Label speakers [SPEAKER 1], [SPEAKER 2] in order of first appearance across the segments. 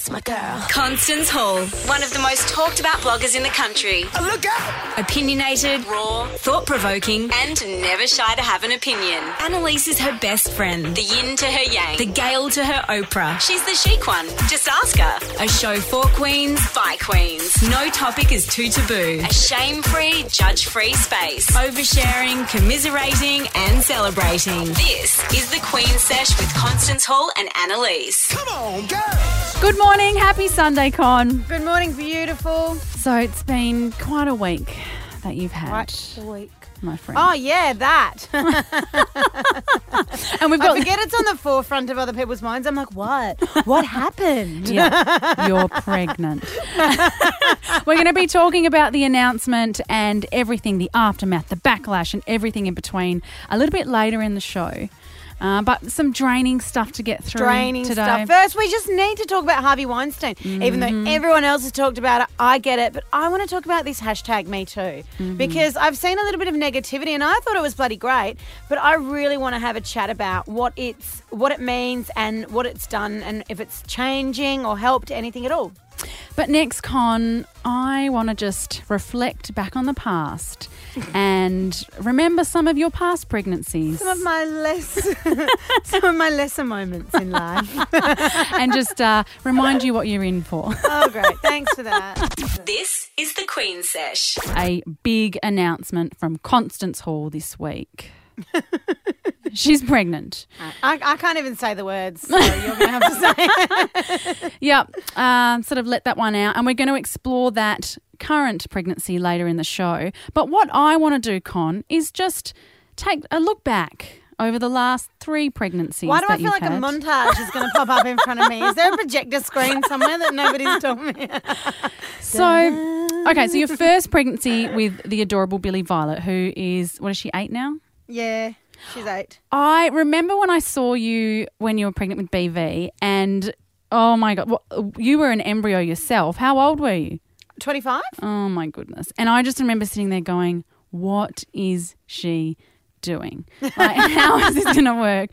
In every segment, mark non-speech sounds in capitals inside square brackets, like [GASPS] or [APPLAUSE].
[SPEAKER 1] That's my girl.
[SPEAKER 2] Constance Hall, one of the most talked about bloggers in the country.
[SPEAKER 1] Look out!
[SPEAKER 2] Opinionated, raw, thought provoking, and never shy to have an opinion. Annalise is her best friend, the yin to her yang, the Gail to her Oprah. She's the chic one. Just ask her. A show for queens, by queens. No topic is too taboo. A shame free, judge free space. Oversharing, commiserating, and celebrating. This is the Queen Sesh with Constance Hall and Annalise.
[SPEAKER 1] Come on, girls!
[SPEAKER 3] Good morning. Happy Sunday, Con.
[SPEAKER 4] Good morning, beautiful.
[SPEAKER 3] So it's been quite a week that you've had,
[SPEAKER 4] Quite a week.
[SPEAKER 3] my friend.
[SPEAKER 4] Oh yeah, that. [LAUGHS]
[SPEAKER 3] and we've
[SPEAKER 4] I
[SPEAKER 3] got
[SPEAKER 4] forget it's on the forefront of other people's minds. I'm like, what? What happened? [LAUGHS]
[SPEAKER 3] Yeah, you're pregnant. [LAUGHS] We're going to be talking about the announcement and everything, the aftermath, the backlash, and everything in between a little bit later in the show. Uh, but some draining stuff to get through
[SPEAKER 4] Draining
[SPEAKER 3] today.
[SPEAKER 4] stuff. First, we just need to talk about Harvey Weinstein. Even
[SPEAKER 3] Mm-hmm.
[SPEAKER 4] though everyone else has talked about it, I get it. But I want to talk about this hashtag Me Too
[SPEAKER 3] Mm-hmm.
[SPEAKER 4] because I've seen a little bit of negativity, and I thought it was bloody great. But I really want to have a chat about what it's, what it means, and what it's done, and if it's changing or helped anything at all.
[SPEAKER 3] But next, Con, I want to just reflect back on the past and remember some of your past pregnancies
[SPEAKER 4] Some of my less, [LAUGHS] some of my lesser moments in life. [LAUGHS]
[SPEAKER 3] and just uh, remind you what you're in for. [LAUGHS]
[SPEAKER 4] Oh, great! Thanks for that.
[SPEAKER 2] This is the Queen Sesh.
[SPEAKER 3] a big announcement from Constance Hall this week. [LAUGHS] She's pregnant.
[SPEAKER 4] I, I can't even say the words, so you're going to have to say it. [LAUGHS]
[SPEAKER 3] Yep. Um, sort of let that one out. And we're going to explore that current pregnancy later in the show. But what I want to do, Con, is just take a look back over the last three pregnancies.
[SPEAKER 4] Why do I feel like a montage is going to pop up in front of me? Is there a projector screen somewhere that nobody's told me? [LAUGHS]
[SPEAKER 3] So, okay, so your first pregnancy with the adorable Billy Violet, who is, what is she, eight now?
[SPEAKER 4] Yeah, she's eight.
[SPEAKER 3] I remember when I saw you when you were pregnant with BV, and oh my god, what, you were an embryo yourself. How old were you?
[SPEAKER 4] 25?
[SPEAKER 3] Oh my goodness! And I just remember sitting there going, "What is she?" Doing like, [LAUGHS] how is this going to work?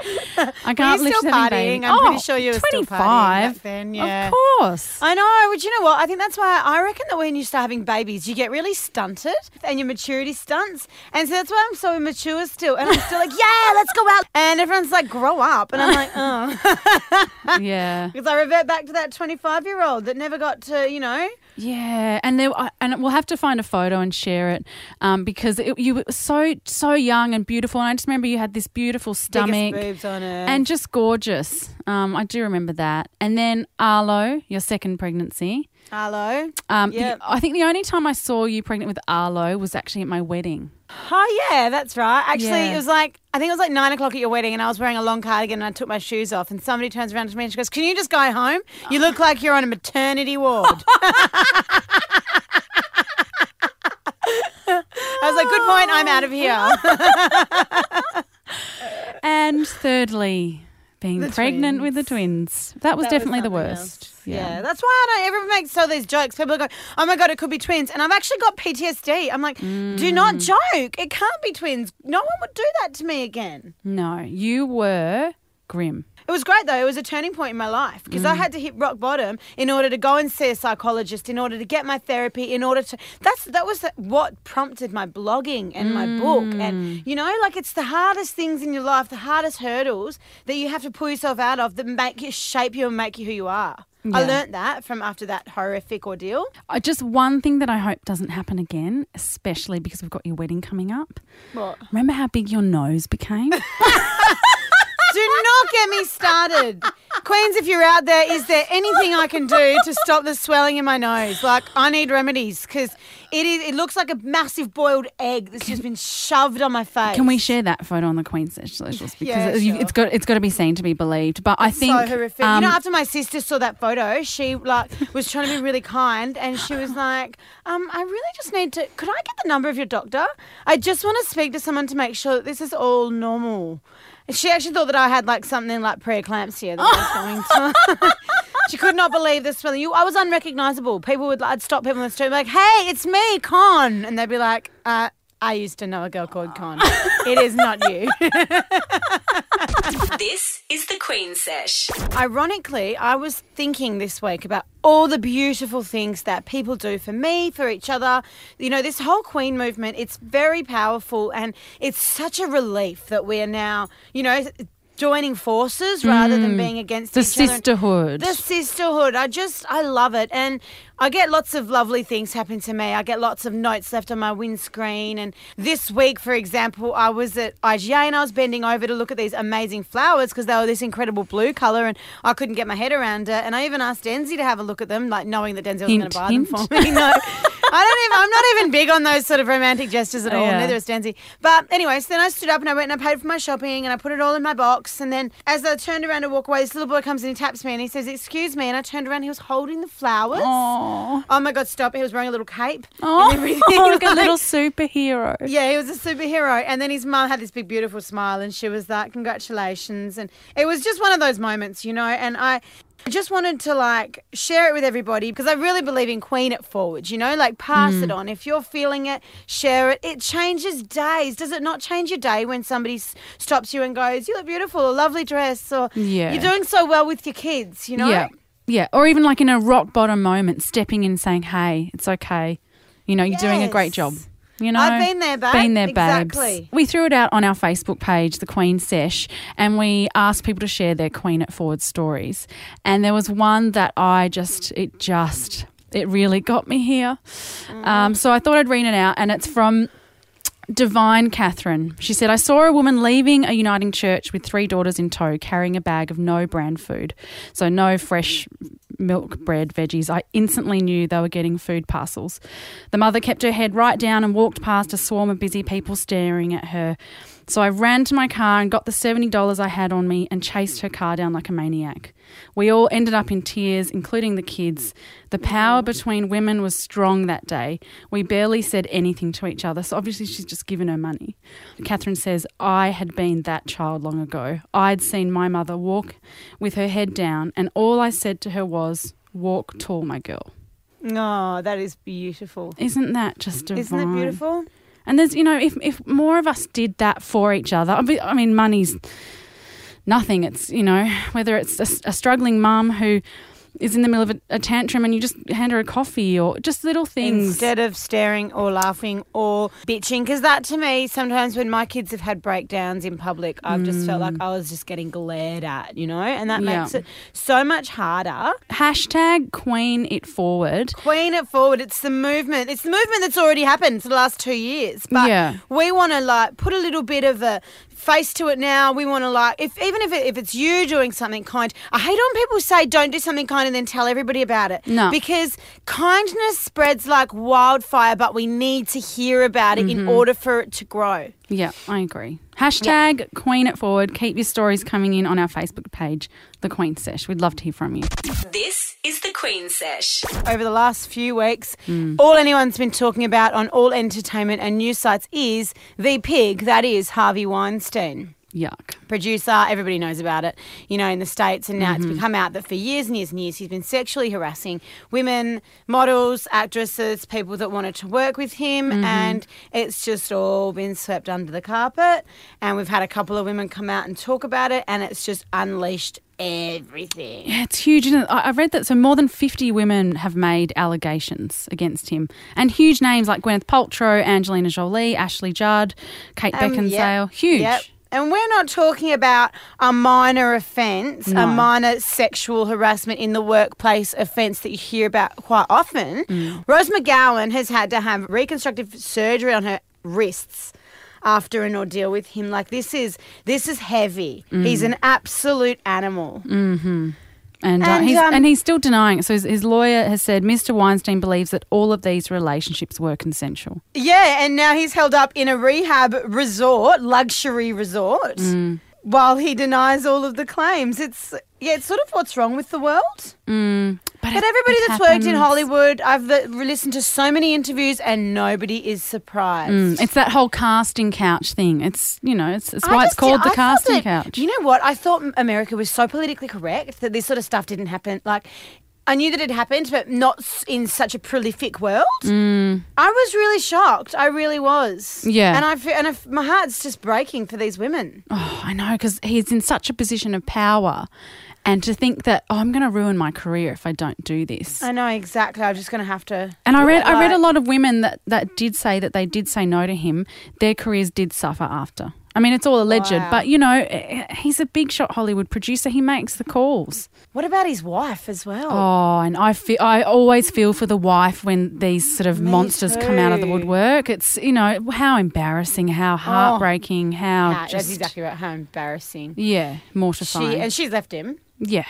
[SPEAKER 3] I can't lift
[SPEAKER 4] still partying?
[SPEAKER 3] baby.
[SPEAKER 4] I'm
[SPEAKER 3] oh,
[SPEAKER 4] pretty sure you were still partying
[SPEAKER 3] 25.
[SPEAKER 4] back then, yeah.
[SPEAKER 3] Of course.
[SPEAKER 4] I know, Would you know what? I think that's why I reckon that when you start having babies, you get really stunted and your maturity stunts. And so that's why I'm so immature still. And I'm still like, [LAUGHS] yeah, let's go out. And everyone's like, grow up. And I'm like, [LAUGHS] oh.
[SPEAKER 3] yeah.
[SPEAKER 4] Because I revert back to that 25 year old that never got to, you know,
[SPEAKER 3] Yeah, and there, I- and we'll have to find a photo and share it um, because it, you were so so young and beautiful. And I just remember you had this beautiful stomach
[SPEAKER 4] boobs on earth.
[SPEAKER 3] and just gorgeous. Um, I do remember that. And then Arlo, your second pregnancy.
[SPEAKER 4] Arlo.
[SPEAKER 3] Um, the-
[SPEAKER 4] Yep.
[SPEAKER 3] I think the only time I saw you pregnant with Arlo was actually at my wedding.
[SPEAKER 4] Oh yeah, that's right. Actually,
[SPEAKER 3] Yeah.
[SPEAKER 4] it was like I think it was like nine o'clock at your wedding, and I was wearing a long cardigan, and I took my shoes off, and somebody turns around to me and she goes, "Can you just go home? You look like you're on a maternity ward." [LAUGHS] [LAUGHS] [LAUGHS] I was like, "Good point. I'm out of here." [LAUGHS]
[SPEAKER 3] And thirdly, being
[SPEAKER 4] The
[SPEAKER 3] pregnant with the twins. That was
[SPEAKER 4] That was
[SPEAKER 3] definitely the worst.
[SPEAKER 4] else. Yeah. that's why I don't ever make so these jokes. People going, "Oh my god, it could be twins," and I've actually got PTSD. I'm like, "Do not
[SPEAKER 3] Mm.
[SPEAKER 4] joke. It can't be twins. No one would do that to me again."
[SPEAKER 3] No, you were grim.
[SPEAKER 4] It was great though. It was a turning point in my life because I had to hit rock bottom in order to go and see a psychologist, in order to get my therapy, in order to. That's that was what prompted my blogging and my book. And you know, like it's the hardest things in your life, the hardest hurdles that you have to pull yourself out of that make you shape you and make you who you are. I
[SPEAKER 3] Yeah.
[SPEAKER 4] learnt that from after that horrific ordeal.
[SPEAKER 3] Uh, Just one thing that I hope doesn't happen again, especially because we've got your wedding coming up.
[SPEAKER 4] What?
[SPEAKER 3] Remember how big your nose became? [LAUGHS] [LAUGHS]
[SPEAKER 4] Do not get me started. Queens, if you're out there, is there anything I can do to stop the swelling in my nose? Like, I need remedies because it is. It looks like a massive boiled egg that's just been shoved on my face.
[SPEAKER 3] Can we share that photo on the Queen's socials because
[SPEAKER 4] Yeah,
[SPEAKER 3] you-
[SPEAKER 4] sure.
[SPEAKER 3] it's got it's got to be seen to be believed. But I think
[SPEAKER 4] so horrific.
[SPEAKER 3] um,
[SPEAKER 4] you know, after my sister saw that photo, she like was trying to be really kind, and she was like, "Um, I really just need to. Could I get the number of your doctor? I just want to speak to someone to make sure that this is all normal." She actually thought that I had like something like preeclampsia that I was going to. [LAUGHS] She could not believe this feeling. You, I was unrecognizable. People would, I'd stop people on the street, and be like, "Hey, it's me, Con," and they'd be like, uh, "I used to know a girl called Con. it is not you." [LAUGHS]
[SPEAKER 2] This is the Queen Sesh.
[SPEAKER 4] Ironically, I was thinking this week about all the beautiful things that people do for me, for each other. You know, this whole Queen movement, it's very powerful and it's such a relief that we are now, you know, joining forces rather than mm. being against
[SPEAKER 3] The
[SPEAKER 4] each other.
[SPEAKER 3] sisterhood.
[SPEAKER 4] The sisterhood. I just, I love it. And I get lots of lovely things happen to me. I get lots of notes left on my windscreen. And this week, for example, I was at IGA and I was bending over to look at these amazing flowers because they were this incredible blue colour and I couldn't get my head around it. And I even asked Denzi to have a look at them, like knowing that Denzi was going to buy them for me. [LAUGHS] No. I don't even, I'm not even big on those sort of romantic gestures at all.
[SPEAKER 3] Yeah.
[SPEAKER 4] Neither is Denzi. But anyway, so then I stood up and I went and I paid for my shopping and I put it all in my box. And then as I turned around to walk away, this little boy comes and he taps me and he says, Excuse me. And I turned around, he was holding the flowers.
[SPEAKER 3] Aw.
[SPEAKER 4] Oh my God, stop. He was wearing a little cape.
[SPEAKER 3] Oh, like [LAUGHS] a little [LAUGHS] superhero.
[SPEAKER 4] Yeah, he was a superhero. And then his mum had this big, beautiful smile and she was like, Congratulations. And it was just one of those moments, you know. And I. just wanted to like share it with everybody because I really believe in Queen it forward, you know, like pass
[SPEAKER 3] Mm.
[SPEAKER 4] it on. If you're feeling it, share it. It changes days. Does it not change your day when somebody s- stops you and goes, You look beautiful, a lovely dress, or
[SPEAKER 3] Yeah.
[SPEAKER 4] you're doing so well with your kids, you know?
[SPEAKER 3] Yeah. Yeah. Or even like in a rock bottom moment, stepping in saying, hey, it's okay. You know, you're doing a great job. You know,
[SPEAKER 4] I've been there, babe.
[SPEAKER 3] Been there, babes.
[SPEAKER 4] Exactly.
[SPEAKER 3] We threw it out on our Facebook page, the Queen Sesh, and we asked people to share their Queen It Forward stories. And there was one that I just, it just, it really got me here. Um, so I thought I'd read it out, and it's from Divine Catherine. She said, I saw a woman leaving a Uniting Church with three daughters in tow, carrying a bag of no brand food. So, no fresh milk, bread, veggies. I instantly knew they were getting food parcels. The mother kept her head right down and walked past a swarm of busy people staring at her. So, I ran to my car and got the $70 I had on me and chased her car down like a maniac. We all ended up in tears, including the kids. The power between women was strong that day. We barely said anything to each other, so obviously she's just given her money. Catherine says, I had been that child long ago. I'd seen my mother walk with her head down, and all I said to her was, Walk tall, my girl.
[SPEAKER 4] Oh, that is beautiful.
[SPEAKER 3] Isn't that just divine?
[SPEAKER 4] Isn't it beautiful?
[SPEAKER 3] And there's, you know, if, if more of us did that for each other, I mean- money's nothing. It's, you know, whether it's a, a struggling mum who is in the middle of a, a tantrum and you just hand her a coffee or just little things.
[SPEAKER 4] Instead of staring or laughing or bitching, because that to me, sometimes when my kids have had breakdowns in public, I've just felt like I was just getting glared at, you know, and that
[SPEAKER 3] Mm. Yeah.
[SPEAKER 4] makes it so much harder.
[SPEAKER 3] Hashtag Queen It Forward.
[SPEAKER 4] Queen it forward. It's the movement. It's the movement that's already happened for the last two years. But
[SPEAKER 3] Yeah.
[SPEAKER 4] we want to like put a little bit of a face to it now. We want to like, if even if it, if it's you doing something kind. I hate when people say don't do something kind and then tell everybody about it.
[SPEAKER 3] No.
[SPEAKER 4] because kindness spreads like wildfire, but we need to hear about it
[SPEAKER 3] Mm-hmm.
[SPEAKER 4] in order for it to grow.
[SPEAKER 3] Yeah, I agree. Hashtag Queen It Forward. Keep your stories coming in on our Facebook page, The Queen Sesh. We'd love to hear from you.
[SPEAKER 2] This is the Queen Sesh.
[SPEAKER 4] over the last few weeks,
[SPEAKER 3] Mm.
[SPEAKER 4] all anyone's been talking about on all entertainment and news sites is the pig that is Harvey Weinstein.
[SPEAKER 3] Yuck.
[SPEAKER 4] Producer, everybody knows about it, you know, in the States, and now
[SPEAKER 3] Mm-hmm.
[SPEAKER 4] it's become out that for years and years and years he's been sexually harassing women, models, actresses, people that wanted to work with him,
[SPEAKER 3] Mm-hmm.
[SPEAKER 4] and it's just all been swept under the carpet. And we've had a couple of women come out and talk about it, and it's just unleashed everything.
[SPEAKER 3] Yeah, it's huge. Isn't it? I I read that so more than 50 women have made allegations against him. And huge names like Gwyneth Paltrow, Angelina Jolie, Ashley Judd, Kate
[SPEAKER 4] Um,
[SPEAKER 3] Beckinsale.
[SPEAKER 4] yep,
[SPEAKER 3] Huge.
[SPEAKER 4] yep. And we're not talking about a minor offence,
[SPEAKER 3] No.
[SPEAKER 4] a minor sexual harassment in the workplace offence that you hear about quite often.
[SPEAKER 3] Mm.
[SPEAKER 4] Rose McGowan has had to have reconstructive surgery on her wrists after an ordeal with him. Like this is this is heavy.
[SPEAKER 3] Mm.
[SPEAKER 4] He's an absolute animal.
[SPEAKER 3] And, uh,
[SPEAKER 4] And,
[SPEAKER 3] he's,
[SPEAKER 4] um,
[SPEAKER 3] and he's still denying it. So his, his lawyer has said Mr. Weinstein believes that all of these relationships were consensual.
[SPEAKER 4] Yeah, and now he's held up in a rehab resort, luxury resort,
[SPEAKER 3] Mm.
[SPEAKER 4] while he denies all of the claims. It's yeah, it's sort of what's wrong with the world.
[SPEAKER 3] Mm. But,
[SPEAKER 4] But everybody that's worked in. Hollywood, I've li- listened to so many interviews, and nobody is surprised.
[SPEAKER 3] Mm, it's that whole casting couch thing. It's, you know, it's, it's why it's called
[SPEAKER 4] I
[SPEAKER 3] the casting
[SPEAKER 4] that-
[SPEAKER 3] couch.
[SPEAKER 4] You know what? I thought America was so politically correct that this sort of stuff didn't happen. Like, I knew that it happened, but not in such a prolific world. I was really shocked. I really was.
[SPEAKER 3] Yeah.
[SPEAKER 4] And I fe- and I my heart's just breaking for these women.
[SPEAKER 3] Oh, I know because he's in such a position of power, and to think that oh, I'm going to ruin my career if I don't do this.
[SPEAKER 4] I know exactly. I'm just going to have to.
[SPEAKER 3] And I read, I read a lot of women that, that did say that they did say no to him. Their careers did suffer after. I mean, it's all alleged,
[SPEAKER 4] Wow.
[SPEAKER 3] but you know, eh, he's a big shot Hollywood producer. He makes the calls.
[SPEAKER 4] What about his wife as well?
[SPEAKER 3] Oh, and I feel I always feel for the wife when these sort of
[SPEAKER 4] Me
[SPEAKER 3] monsters come out of the.
[SPEAKER 4] Oh.
[SPEAKER 3] woodwork. It's you know how embarrassing, how heartbreaking, how
[SPEAKER 4] Nah,
[SPEAKER 3] just
[SPEAKER 4] that's exactly right. How embarrassing.
[SPEAKER 3] yeah,
[SPEAKER 4] She and she's left him.
[SPEAKER 3] Yeah,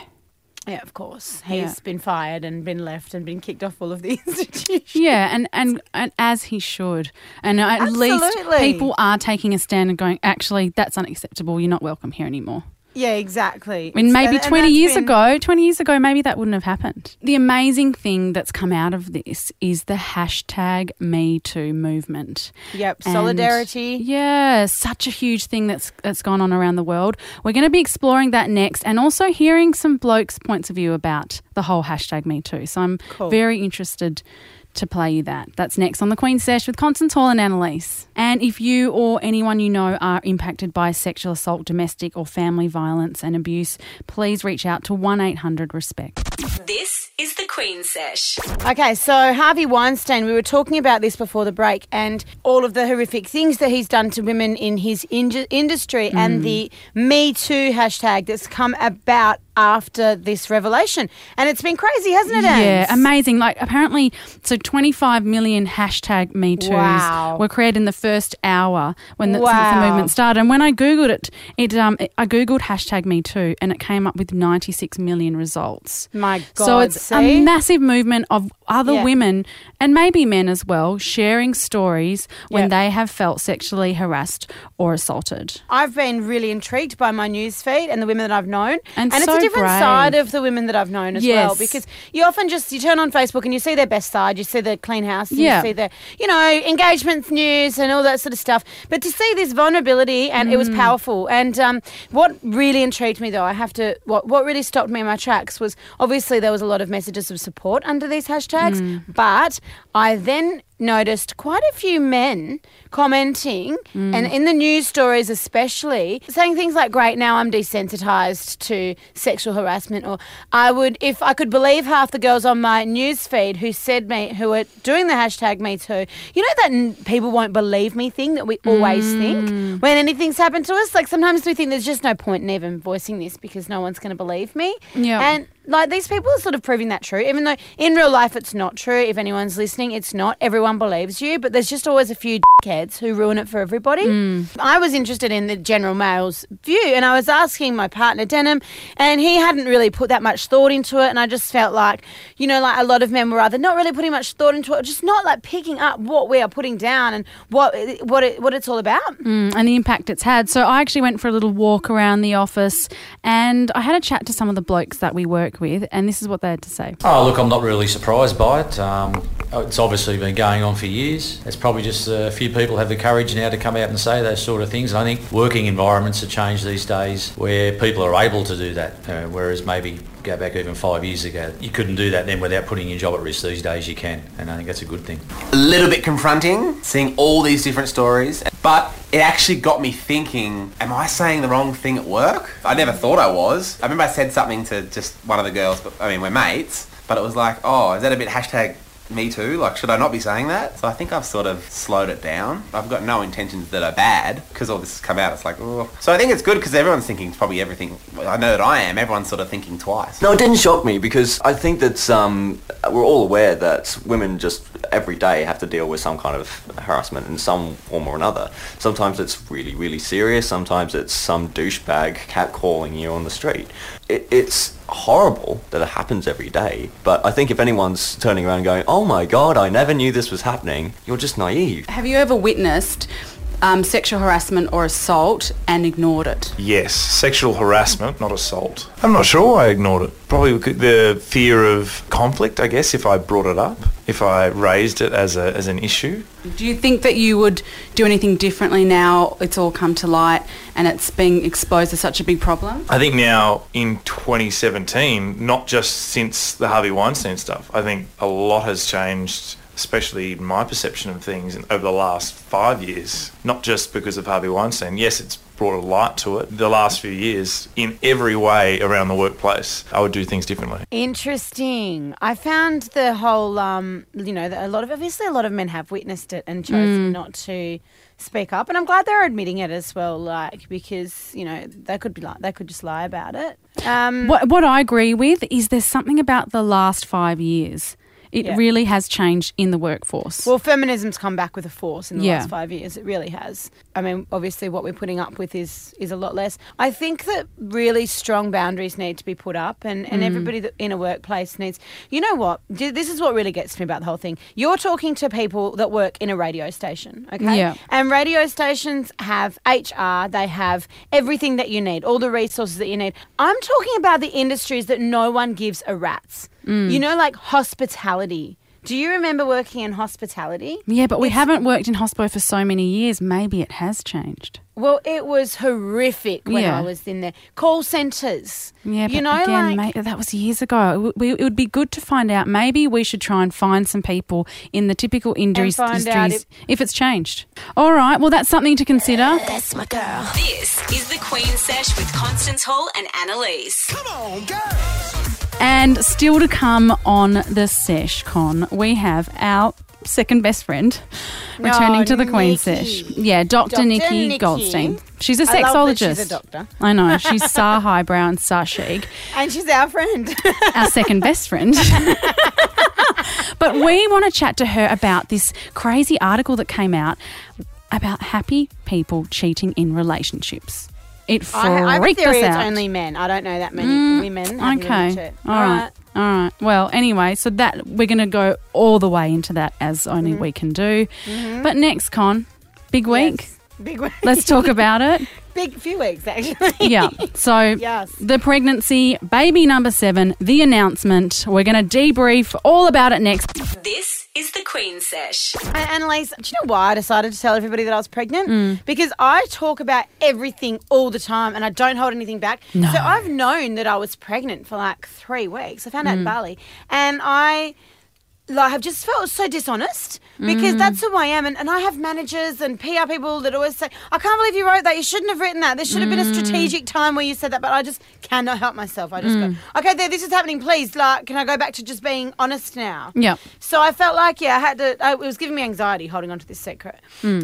[SPEAKER 4] Yeah, of course. He's
[SPEAKER 3] Yeah.
[SPEAKER 4] been fired and been left and been kicked off all of the [LAUGHS] institutions.
[SPEAKER 3] Yeah, and, and, and as he should. And at least
[SPEAKER 4] Absolutely.
[SPEAKER 3] people are taking a stand and going, actually, that's unacceptable. You're not welcome here anymore.
[SPEAKER 4] Yeah, exactly.
[SPEAKER 3] I mean, maybe
[SPEAKER 4] And- and
[SPEAKER 3] 20
[SPEAKER 4] that's
[SPEAKER 3] years
[SPEAKER 4] been-
[SPEAKER 3] ago, 20 years ago, maybe that wouldn't have happened. The amazing thing that's come out of this is the hashtag Me Too movement.
[SPEAKER 4] Yep,
[SPEAKER 3] And-
[SPEAKER 4] solidarity.
[SPEAKER 3] Yeah, such a huge thing that's that's gone on around the world. We're going to be exploring that next and also hearing some blokes' points of view about the whole hashtag Me Too. So I'm
[SPEAKER 4] Cool.
[SPEAKER 3] very interested to play you that. That's next on the Queen Sesh with Constance Hall and Annalise. And if you or anyone you know are impacted by sexual assault, domestic or family violence and abuse, please reach out to 1 800 RESPECT.
[SPEAKER 2] This is the Queen Sesh.
[SPEAKER 4] Okay, so Harvey Weinstein, we were talking about this before the break and all of the horrific things that he's done to women in his inju- industry and the Me Too hashtag that's come about after this revelation. And it's been crazy, hasn't it,
[SPEAKER 3] Yeah, amazing. Like apparently, so 25 million hashtag Me Too's
[SPEAKER 4] Wow.
[SPEAKER 3] were created in the first hour when the, since the movement started. And when I googled it, it um, it- I googled hashtag Me Too, and it came up with 96 million results.
[SPEAKER 4] My God,
[SPEAKER 3] so it's
[SPEAKER 4] see?
[SPEAKER 3] a massive movement of other
[SPEAKER 4] Yeah.
[SPEAKER 3] women and maybe men as well sharing stories when
[SPEAKER 4] Yeah.
[SPEAKER 3] they have felt sexually harassed or assaulted.
[SPEAKER 4] I've been really intrigued by my news feed and the women that I've known.
[SPEAKER 3] And
[SPEAKER 4] it's
[SPEAKER 3] so
[SPEAKER 4] a different
[SPEAKER 3] brave.
[SPEAKER 4] side of the women that I've known as well. Because you often just you turn on Facebook and you see their best side, you see the clean house, and
[SPEAKER 3] Yeah.
[SPEAKER 4] you see the, you know, engagements news and all that sort of stuff. But to see this vulnerability and
[SPEAKER 3] Mm.
[SPEAKER 4] it was powerful. And um, what really intrigued me though, I have to what what really stopped me in my tracks was obviously there was a lot of messages of support under these hashtags,
[SPEAKER 3] Mm.
[SPEAKER 4] but I then noticed quite a few men commenting
[SPEAKER 3] Mm.
[SPEAKER 4] and in the news stories especially saying things like great now i'm desensitized to sexual harassment or i would if i could believe half the girls on my news feed who said me who are doing the hashtag me too you know that n- people won't believe me thing that we always
[SPEAKER 3] Mm.
[SPEAKER 4] think when anything's happened to us like sometimes we think there's just no point in even voicing this because no one's going to believe me
[SPEAKER 3] Yeah.
[SPEAKER 4] and like these people are sort of proving that true, even though in real life it's not true. If anyone's listening, it's not. Everyone believes you, but there's just always a few dickheads who ruin it for everybody.
[SPEAKER 3] Mm.
[SPEAKER 4] I was interested in the general male's view, and I was asking my partner Denim, and he hadn't really put that much thought into it, and I just felt like, you know, like a lot of men were either not really putting much thought into it, or just not like picking up what we are putting down and what what it, what it's all about.
[SPEAKER 3] Mm, and the impact it's had. So I actually went for a little walk around the office and I had a chat to some of the blokes that we work with, and this is what they had to say.
[SPEAKER 5] Oh, look, I'm not really surprised by it. Um, it's obviously been going on for years. It's probably just a few people have the courage now to come out and say those sort of things. And I think working environments have changed these days where people are able to do that, uh, whereas maybe go back even five years ago, you couldn't do that then without putting your job at risk. These days you can, and I think that's a good thing.
[SPEAKER 1] A little bit confronting, seeing all these different stories, but it actually got me thinking, am I saying the wrong thing at work? I never thought I was. I remember I said something to just one of the girls, but I mean, we're mates, but it was like, oh, is that a bit hashtag me too? Like, should I not be saying that? So I think I've sort of slowed it down. I've got no intentions that are bad because all this has come out. It's like, oh. So I think it's good because everyone's thinking probably everything. I know that I am. Everyone's sort of thinking twice.
[SPEAKER 6] No, it didn't shock me because I think that um, we're all aware that women just every day have to deal with some kind of harassment in some form or another. Sometimes it's really, really serious. Sometimes it's some douchebag catcalling you on the street. It, it's horrible that it happens every day. But I think if anyone's turning around going, "Oh my God, I never knew this was happening," you're just naive.
[SPEAKER 7] Have you ever witnessed um, sexual harassment or assault and ignored it?
[SPEAKER 8] Yes, sexual harassment, not assault. I'm not sure why I ignored it. Probably the fear of conflict, I guess, if I brought it up. If I raised it as, a, as an issue.
[SPEAKER 7] Do you think that you would do anything differently now it's all come to light and it's being exposed as such a big problem?
[SPEAKER 8] I think now in 2017, not just since the Harvey Weinstein stuff, I think a lot has changed, especially my perception of things over the last five years. Not just because of Harvey Weinstein. Yes, it's brought a light to it. The last few years, in every way around the workplace, I would do things differently.
[SPEAKER 4] Interesting. I found the whole, um, you know, a lot of obviously a lot of men have witnessed it and chosen not to speak up, and I'm glad they're admitting it as well. Like because you know they could be like they could just lie about it. Um,
[SPEAKER 3] What, what I agree with is there's something about the last five years. It
[SPEAKER 4] Yeah.
[SPEAKER 3] really has changed in the workforce.
[SPEAKER 4] Well, feminism's come back with a force in the
[SPEAKER 3] Yeah.
[SPEAKER 4] last five years. It really has. I mean, obviously, what we're putting up with is is a lot less. I think that really strong boundaries need to be put up, and,
[SPEAKER 3] Mm.
[SPEAKER 4] and everybody that in a workplace needs. You know what? This is what really gets me about the whole thing. You're talking to people that work in a radio station, okay?
[SPEAKER 3] Yeah.
[SPEAKER 4] And radio stations have HR. They have everything that you need, all the resources that you need. I'm talking about the industries that no one gives a rat's.
[SPEAKER 3] Mm.
[SPEAKER 4] You know, like hospitality. Do you remember working in hospitality?
[SPEAKER 3] yeah, but we
[SPEAKER 4] It's-
[SPEAKER 3] haven't worked in hospital for so many years. Maybe it has changed.
[SPEAKER 4] Well, it was horrific when
[SPEAKER 3] Yeah.
[SPEAKER 4] I was in there. Call centres.
[SPEAKER 3] Yeah, but
[SPEAKER 4] you know,
[SPEAKER 3] again,
[SPEAKER 4] like
[SPEAKER 3] mate, that was years ago. It, w- we, it would be good to find out. Maybe we should try and find some people in the typical industries,
[SPEAKER 4] find out
[SPEAKER 3] industries if it's changed. All right, well, that's something to consider. That's my girl.
[SPEAKER 2] This is the Queen Sesh with Constance Hall and Annalise.
[SPEAKER 3] And still to come on the sesh con, we have our second best friend returning
[SPEAKER 4] Oh,
[SPEAKER 3] to the Queen sesh. Yeah, Dr.
[SPEAKER 4] Dr.
[SPEAKER 3] Nikki,
[SPEAKER 4] Nikki.
[SPEAKER 3] Goldstein. She's a
[SPEAKER 4] I
[SPEAKER 3] sexologist.
[SPEAKER 4] she's a doctor.
[SPEAKER 3] I know. [LAUGHS] She's Sar Highbrow and Sar Sheik.
[SPEAKER 4] and she's our friend.
[SPEAKER 3] our second best friend. [LAUGHS] but we want to chat to her about this crazy article that came out about happy people cheating in relationships. It freaked
[SPEAKER 4] I, I have a theory
[SPEAKER 3] us
[SPEAKER 4] it's only men. I don't know that many women. have
[SPEAKER 3] okay.
[SPEAKER 4] linked it.
[SPEAKER 3] All right. All right. Well, anyway, so that we're going to go all the way into that as only
[SPEAKER 4] Mm-hmm.
[SPEAKER 3] we can do. But next con, big week.
[SPEAKER 4] Yes. Big week.
[SPEAKER 3] Let's talk about it. [LAUGHS]
[SPEAKER 4] Big few weeks actually.
[SPEAKER 3] Yeah. [LAUGHS] So
[SPEAKER 4] Yes.
[SPEAKER 3] the pregnancy, baby number seven, the announcement. We're going to debrief all about it next.
[SPEAKER 2] This is the Queen Sesh.
[SPEAKER 4] And Annalise, do you know why I decided to tell everybody that I was pregnant?
[SPEAKER 3] Mm.
[SPEAKER 4] Because I talk about everything all the time and I don't hold anything back.
[SPEAKER 3] No.
[SPEAKER 4] So I've known that I was pregnant for like three weeks. I found out
[SPEAKER 3] Mm.
[SPEAKER 4] in Bali. And I like I have just felt so dishonest because
[SPEAKER 3] Mm.
[SPEAKER 4] that's who I am and, and I have managers and PR people that always say, I can't believe you wrote that. You shouldn't have written that. There should have been a
[SPEAKER 3] Mm.
[SPEAKER 4] strategic time where you said that, but I just cannot help myself. I just go, Okay, there, this is happening, please. Like, can I go back to just being honest now?
[SPEAKER 3] Yeah.
[SPEAKER 4] So I felt like, yeah, I had to, I, it was giving me anxiety holding on to this secret.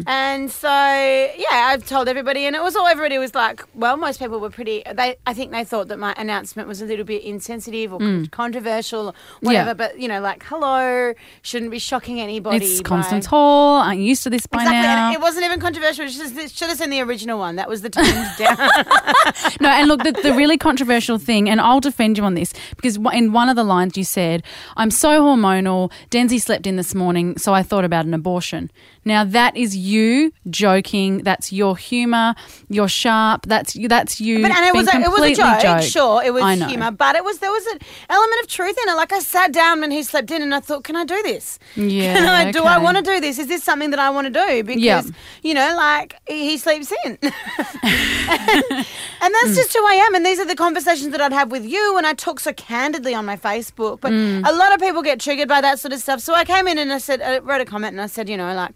[SPEAKER 4] And so, yeah, I've told everybody, and it was all, everybody was like, well, most people were pretty, they, I think they thought that my announcement was a little bit insensitive or con- controversial or whatever,
[SPEAKER 3] Yeah.
[SPEAKER 4] but, you know, like, hello, shouldn't be shocking anybody.
[SPEAKER 3] It's
[SPEAKER 4] by-
[SPEAKER 3] Constance Hall. I'm used to this by
[SPEAKER 4] Exactly,
[SPEAKER 3] now.
[SPEAKER 4] and it wasn't even controversial. It just, it should have seen the original one. That was the toned [LAUGHS] down. [LAUGHS]
[SPEAKER 3] No, and look, the, the really controversial thing, and I'll defend you on this because in one of the lines you said, "I'm so hormonal. Denzi slept in this morning, so I thought about an abortion." Now that is you joking. That's your humour. You're sharp. That's you. That's you.
[SPEAKER 4] But and it was a, it was a joke.
[SPEAKER 3] joke.
[SPEAKER 4] Sure, it was humour, but it was there was an element of truth in it. Like I sat down when he slept in, and I thought, can I do this?
[SPEAKER 3] Yeah, [LAUGHS]
[SPEAKER 4] Can I, do I want to do this? Is this something that I want to do? Because
[SPEAKER 3] Yeah.
[SPEAKER 4] you know, like he he sleeps in, and, [LAUGHS] and that's
[SPEAKER 3] Mm.
[SPEAKER 4] just who I am. And these are the conversations that I'd have with you, and I talk so candidly on my Facebook. But
[SPEAKER 3] Mm.
[SPEAKER 4] a lot of people get triggered by that sort of stuff. So I came in and I said, I wrote a comment, and I said, you know, like,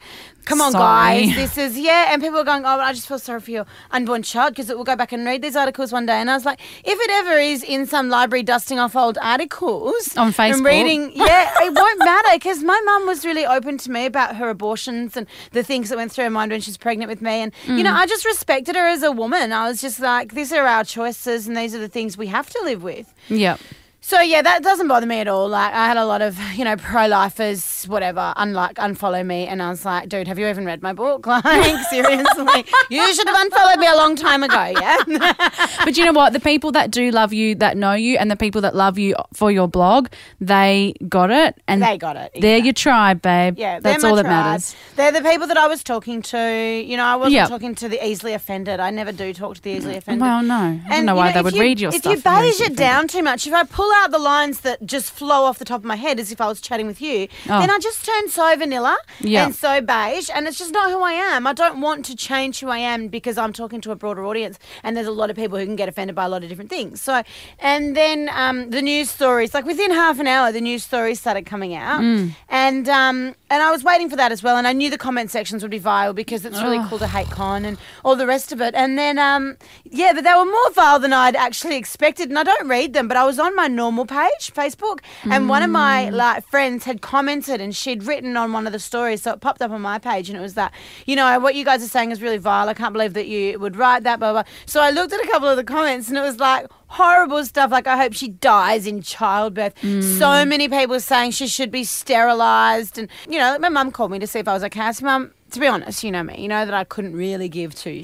[SPEAKER 4] come on,
[SPEAKER 3] Sorry.
[SPEAKER 4] guys, this is yeah. And people are going, oh, I just feel sorry for your unborn child because it will go back and read these articles one day. And I was like, if it ever is in some library dusting off old articles
[SPEAKER 3] On Facebook.
[SPEAKER 4] and reading, [LAUGHS] yeah, it won't matter because my mum was really open to me about her abortions and the things that went through her mind when she was pregnant with me. And you know, mm. I just respected her as a woman. I was just like, these are our choices and these are the things we have to live with.
[SPEAKER 3] Yep.
[SPEAKER 4] So yeah, that doesn't bother me at all. Like I had a lot of you know pro-lifers, whatever, unlike unfollow me, and I was like, dude, have you even read my book? [LAUGHS] Like seriously, you should have unfollowed me a long time ago. Yeah. [LAUGHS]
[SPEAKER 3] But you know what? The people that do love you, that know you, and the people that love you for your blog, they got it, and
[SPEAKER 4] They got it,
[SPEAKER 3] They're your tribe, babe.
[SPEAKER 4] Yeah,
[SPEAKER 3] that's all
[SPEAKER 4] my
[SPEAKER 3] that
[SPEAKER 4] tribe.
[SPEAKER 3] matters.
[SPEAKER 4] They're the people that I was talking to. You know, I wasn't
[SPEAKER 3] Yep.
[SPEAKER 4] talking to the easily offended. I never do talk to the easily mm. offended.
[SPEAKER 3] Well, no, I don't
[SPEAKER 4] And,
[SPEAKER 3] know
[SPEAKER 4] you
[SPEAKER 3] why they would
[SPEAKER 4] you-
[SPEAKER 3] read your
[SPEAKER 4] if
[SPEAKER 3] stuff. if
[SPEAKER 4] beige
[SPEAKER 3] easily
[SPEAKER 4] it down too much, if I pull out the lines that just flow off the top of my head as if I was chatting with you,
[SPEAKER 3] Oh,
[SPEAKER 4] then I just turned so vanilla
[SPEAKER 3] Yeah.
[SPEAKER 4] and so beige, and it's just not who I am. I don't want to change who I am because I'm talking to a broader audience, and there's a lot of people who can get offended by a lot of different things. So, and then um, the news stories, like within half an hour, the news stories started coming out, and um, and I was waiting for that as well, and I knew the comment sections would be vile because it's really cool to hate con and all the rest of it, and then um, yeah, but they were more vile than I'd actually expected, and I don't read them, but I was on my normal page, Facebook, and one of my like friends had commented, and she'd written on one of the stories, so it popped up on my page, and it was that, you know, what you guys are saying is really vile. I can't believe that you would write that, blah blah. So I looked at a couple of the comments, and it was like horrible stuff. Like I hope she dies in childbirth. So hmm. many people saying she should be sterilized, and you know, my mum called me to see if I was okay. I said, Mum, to be honest, you know me, you know that I couldn't really give two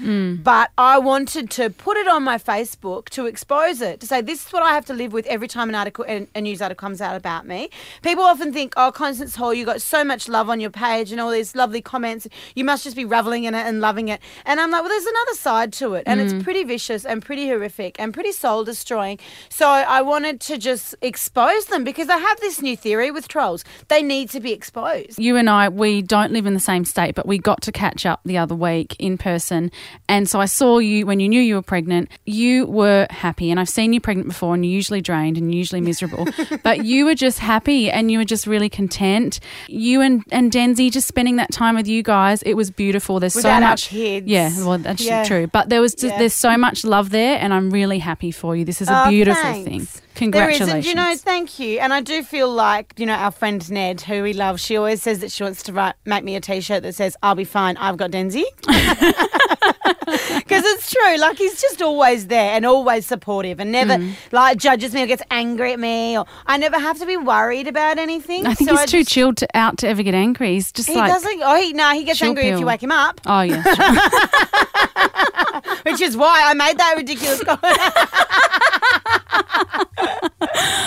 [SPEAKER 4] Mm. but I wanted to put it on my Facebook to expose it, to say this is what I have to live with every time an article, a, a news article comes out about me. People often think, oh, Constance Hall, you got so much love on your page and all these lovely comments. You must just be reveling in it and loving it. And I'm like, well, there's another side to it, and it's mm. pretty vicious and pretty horrific and pretty soul destroying. So I wanted to just expose them because I have this new theory with trolls. They need to be exposed.
[SPEAKER 3] you and I, we don't live in the same state, but we got to catch up the other week in person. And so I saw you when you knew you were pregnant. You were happy, and I've seen you pregnant before, and you're usually drained and usually miserable. [LAUGHS] but you were just happy, and you were just really content. You and and Denzi just spending that time with you guys, it was beautiful. There's
[SPEAKER 4] Without
[SPEAKER 3] so much.
[SPEAKER 4] kids.
[SPEAKER 3] Yeah, well, that's
[SPEAKER 4] Yeah.
[SPEAKER 3] true. But there was just,
[SPEAKER 4] Yeah.
[SPEAKER 3] there's so much love there, and I'm really happy for you. This is a
[SPEAKER 4] Oh,
[SPEAKER 3] beautiful
[SPEAKER 4] thanks.
[SPEAKER 3] thing.
[SPEAKER 4] There
[SPEAKER 3] Congratulations.
[SPEAKER 4] is, and you know, thank you. And I do feel like, you know, our friend Ned, who we love, she always says that she wants to write, make me a T-shirt that says, "I'll be fine. I've got Denzi." Because [LAUGHS] it's true. Like he's just always there and always supportive, and never
[SPEAKER 3] Mm.
[SPEAKER 4] like judges me or gets angry at me, or I never have to be worried about anything.
[SPEAKER 3] I think
[SPEAKER 4] So
[SPEAKER 3] he's too
[SPEAKER 4] just-
[SPEAKER 3] chilled to, out to ever get angry. He's just
[SPEAKER 4] He
[SPEAKER 3] like,
[SPEAKER 4] doesn't. Oh, he no, he gets angry if you wake him up,
[SPEAKER 3] oh yeah. [LAUGHS]
[SPEAKER 4] which is why I made that ridiculous comment. [LAUGHS]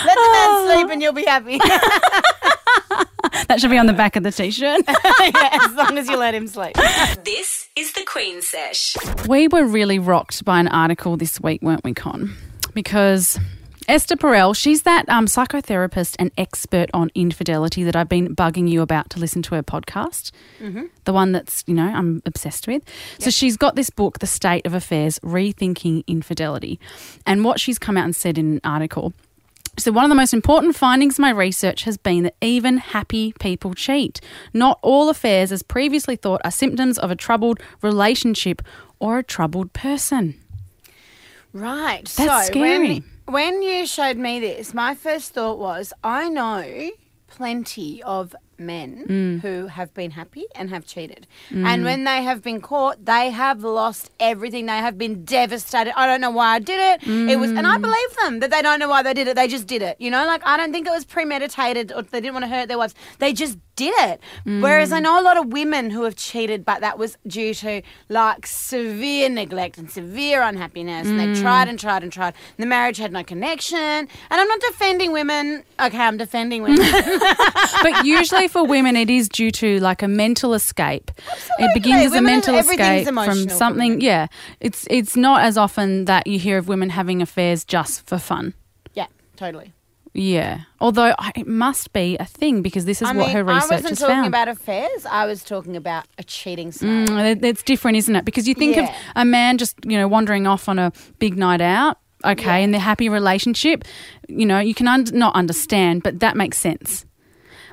[SPEAKER 4] Let the man sleep, and you'll be happy. [LAUGHS]
[SPEAKER 3] that should be on the back of the t-shirt. [LAUGHS]
[SPEAKER 4] yeah, as long as you let him sleep.
[SPEAKER 2] This is the Queen Sesh.
[SPEAKER 3] We were really rocked by an article this week, weren't we, Con? Because Esther Perel, she's that um, psychotherapist and expert on infidelity that I've been bugging you about to listen to her podcast. The one that's, you know, I'm obsessed with. So she's got this book, The State of Affairs Rethinking Infidelity. And what she's come out and said in an article so, one of the most important findings of my research has been that even happy people cheat. Not all affairs, as previously thought, are symptoms of a troubled relationship or a troubled person.
[SPEAKER 4] Right.
[SPEAKER 3] That's
[SPEAKER 4] so
[SPEAKER 3] scary.
[SPEAKER 4] When, when you showed me this, my first thought was I know plenty of men
[SPEAKER 3] Mm.
[SPEAKER 4] who have been happy and have cheated. And when they have been caught, they have lost everything. They have been devastated. I don't know why I did it. It was and I
[SPEAKER 3] Mm.
[SPEAKER 4] believe them that they don't know why they did it. They just did it. You know, like I don't think it was premeditated or they didn't want to hurt their wives. They just did it. Whereas
[SPEAKER 3] Mm.
[SPEAKER 4] I know a lot of women who have cheated, but that was due to like severe neglect and severe unhappiness. And
[SPEAKER 3] Mm.
[SPEAKER 4] they tried and tried and tried. And the marriage had no connection. And I'm not defending women. Okay, I'm defending women. [LAUGHS]
[SPEAKER 3] But usually for women, it is due to like a mental escape. It begins as a
[SPEAKER 4] Women are-
[SPEAKER 3] mental escape from something. Yeah, it's it's not as often that you hear of women having affairs just for fun.
[SPEAKER 4] yeah, totally.
[SPEAKER 3] Yeah, although I- it must be a thing because this is
[SPEAKER 4] I
[SPEAKER 3] what
[SPEAKER 4] mean,
[SPEAKER 3] her
[SPEAKER 4] I
[SPEAKER 3] research
[SPEAKER 4] wasn't
[SPEAKER 3] has
[SPEAKER 4] talking
[SPEAKER 3] found.
[SPEAKER 4] about affairs. I was talking about a cheating scenario.
[SPEAKER 3] Mm, it's different, isn't it? Because you think of
[SPEAKER 4] Yeah.
[SPEAKER 3] a man just, you know, wandering off on a big night out, okay, in their happy relationship, you know, you can un- not understand, but that makes sense.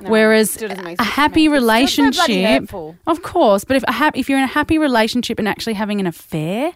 [SPEAKER 3] Whereas
[SPEAKER 4] still doesn't make
[SPEAKER 3] a
[SPEAKER 4] sense to
[SPEAKER 3] happy
[SPEAKER 4] me. It's still so bloody
[SPEAKER 3] relationship,
[SPEAKER 4] hurtful.
[SPEAKER 3] of course, but if a hap- if you're in a happy relationship and actually having an affair,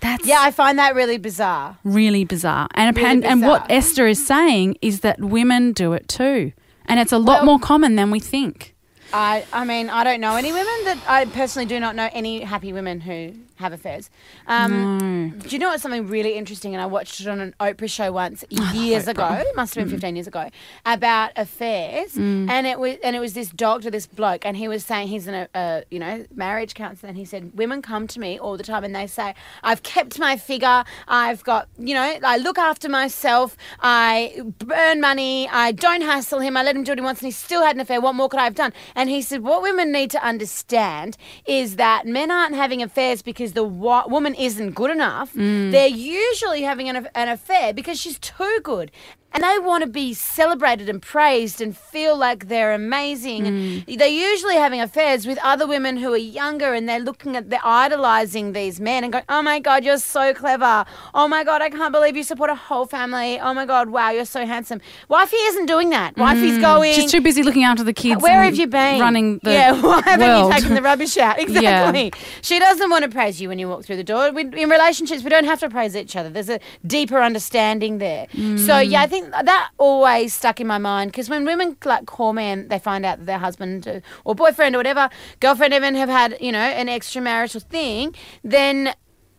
[SPEAKER 3] that's
[SPEAKER 4] Yeah, I find that really bizarre.
[SPEAKER 3] really bizarre. And,
[SPEAKER 4] Really
[SPEAKER 3] and, and what. Esther is saying is that women do it too. And it's a lot
[SPEAKER 4] Well-
[SPEAKER 3] more common than we think.
[SPEAKER 4] I, I mean, I don't know any women that I personally do not know any happy women who have affairs. Um, Do you know what's something really interesting? And I watched it on an Oprah show once [LAUGHS] years ago. It must have been fifteen years ago about affairs, and it was and it was this doctor, this bloke, and he was saying he's in a, a you know marriage counselor, and he said women come to me all the time and they say I've kept my figure, I've got you know I look after myself, I earn money, I don't hassle him, I let him do what he wants, and he still had an affair. What more could I have done? And he said what women need to understand is that men aren't having affairs because the wa- woman isn't good enough. Mm. They're usually having an, an affair because she's too good. And they want to be celebrated and praised and feel like they're amazing. And they're usually having affairs with other women who are younger and they're looking at, they're idolizing these men and going, oh my God, you're so clever. Oh my God, I can't believe you support a whole family. Oh my God, wow, you're so handsome. Wifey isn't doing that. Wifey's mm. going,
[SPEAKER 3] She's too busy looking after the kids.
[SPEAKER 4] where have you been?
[SPEAKER 3] Running the
[SPEAKER 4] yeah, [LAUGHS] why haven't
[SPEAKER 3] world.
[SPEAKER 4] you taken the rubbish out? [LAUGHS] Exactly. She doesn't want to praise you when you walk through the door. We, in relationships, we don't have to praise each other. There's a deeper understanding there. So mm. yeah, I think that always stuck in my mind because when women like call me and they find out that their husband uh, or boyfriend or whatever, girlfriend even have had you know an extramarital thing, then.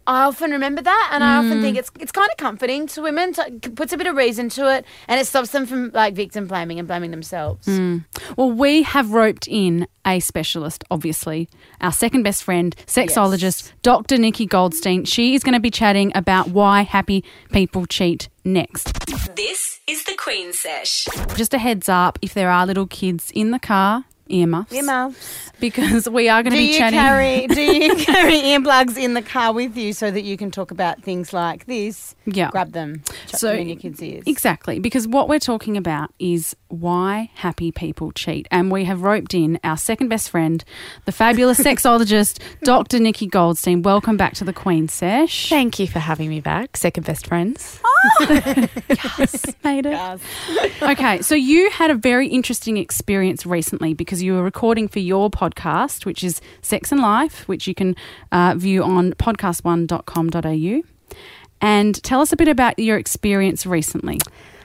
[SPEAKER 4] I often remember that, and I often think it's it's kind of comforting to women. To, it puts a bit of reason to it, and it stops them from like victim blaming and blaming themselves.
[SPEAKER 3] Well, we have roped in a specialist, obviously, our second best friend, sexologist, Dr. Nikki Goldstein. She is going to be chatting about why happy people cheat next.
[SPEAKER 2] This is the Queen Sesh.
[SPEAKER 3] Just a heads up if there are little kids in the car, earmuffs.
[SPEAKER 4] Earmuffs.
[SPEAKER 3] Because we are going to
[SPEAKER 4] Do
[SPEAKER 3] be
[SPEAKER 4] you
[SPEAKER 3] chatting.
[SPEAKER 4] carry [LAUGHS] do you carry earplugs in the car with you so that you can talk about things like this?
[SPEAKER 3] Yeah.
[SPEAKER 4] Grab them, chuck
[SPEAKER 3] So-
[SPEAKER 4] them in your kids' ears.
[SPEAKER 3] Exactly, because what we're talking about is why happy people cheat. And we have roped in our second best friend, the fabulous [LAUGHS] sexologist, Dr. Nikki Goldstein. Welcome back to the Queen Sesh.
[SPEAKER 9] Thank you for having me back, second best friends.
[SPEAKER 3] Made it. Okay, so you had a very interesting experience recently because you were recording for your podcast, which is Sex and Life, which you can uh, view on podcast1.com.au. And tell us a bit about your experience recently.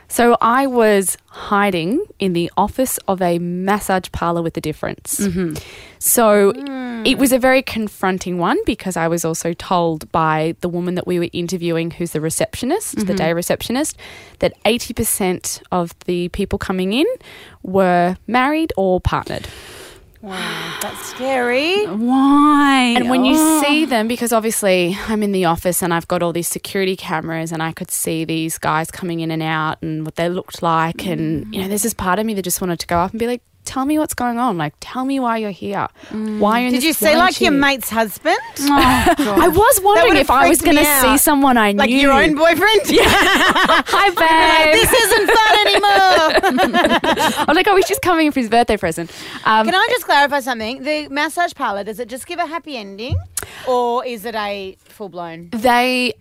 [SPEAKER 9] So I was hiding in the office of a massage parlor with a difference. Mm-hmm. So mm. it was a very confronting one because I was also told by the woman that we were interviewing, who's the receptionist, the mm-hmm. day receptionist, that 80% of the people coming in were married or partnered.
[SPEAKER 4] That's scary.
[SPEAKER 3] Why?
[SPEAKER 9] And when you
[SPEAKER 3] Oh.
[SPEAKER 9] see them, because obviously I'm in the office and I've got all these security cameras and I could see these guys coming in and out and what they looked like. And, mm. you know, there's this part of me that just wanted to go up and be like, tell me what's going on. Like, tell me why you're here. Why are you
[SPEAKER 4] Did you say like your mate's husband? [LAUGHS]
[SPEAKER 9] I was wondering if I was going to see someone I
[SPEAKER 4] Like
[SPEAKER 9] knew.
[SPEAKER 4] Like your own boyfriend? [LAUGHS] Yeah.
[SPEAKER 9] Hi, [LAUGHS] babe.
[SPEAKER 4] this isn't fun anymore.
[SPEAKER 9] I'm like, oh, he's just coming in for his birthday present. Um,
[SPEAKER 4] Can I just clarify something? The massage parlor, does it just give a happy ending? Or is it a full blown?
[SPEAKER 9] They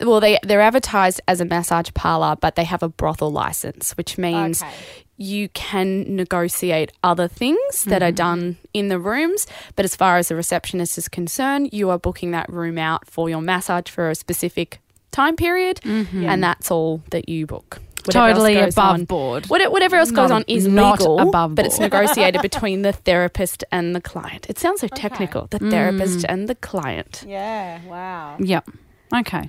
[SPEAKER 9] well, they they're advertised as a massage parlor, but they have a brothel license, which means
[SPEAKER 4] Okay.
[SPEAKER 9] You can negotiate other things that are hmm. done in the rooms. But as far as the receptionist is concerned, you are booking that room out for your massage for a specific time period, mm-hmm. and that's all that you book. Whatever
[SPEAKER 3] Totally above
[SPEAKER 9] on-
[SPEAKER 3] board.
[SPEAKER 9] Whatever else goes
[SPEAKER 3] Not-
[SPEAKER 9] on is
[SPEAKER 3] not
[SPEAKER 9] legal,
[SPEAKER 3] above
[SPEAKER 9] but it's negotiated [LAUGHS] between the therapist and the client. It sounds so technical. The therapist mm. and the client.
[SPEAKER 4] Yeah, wow.
[SPEAKER 3] Yep. Okay.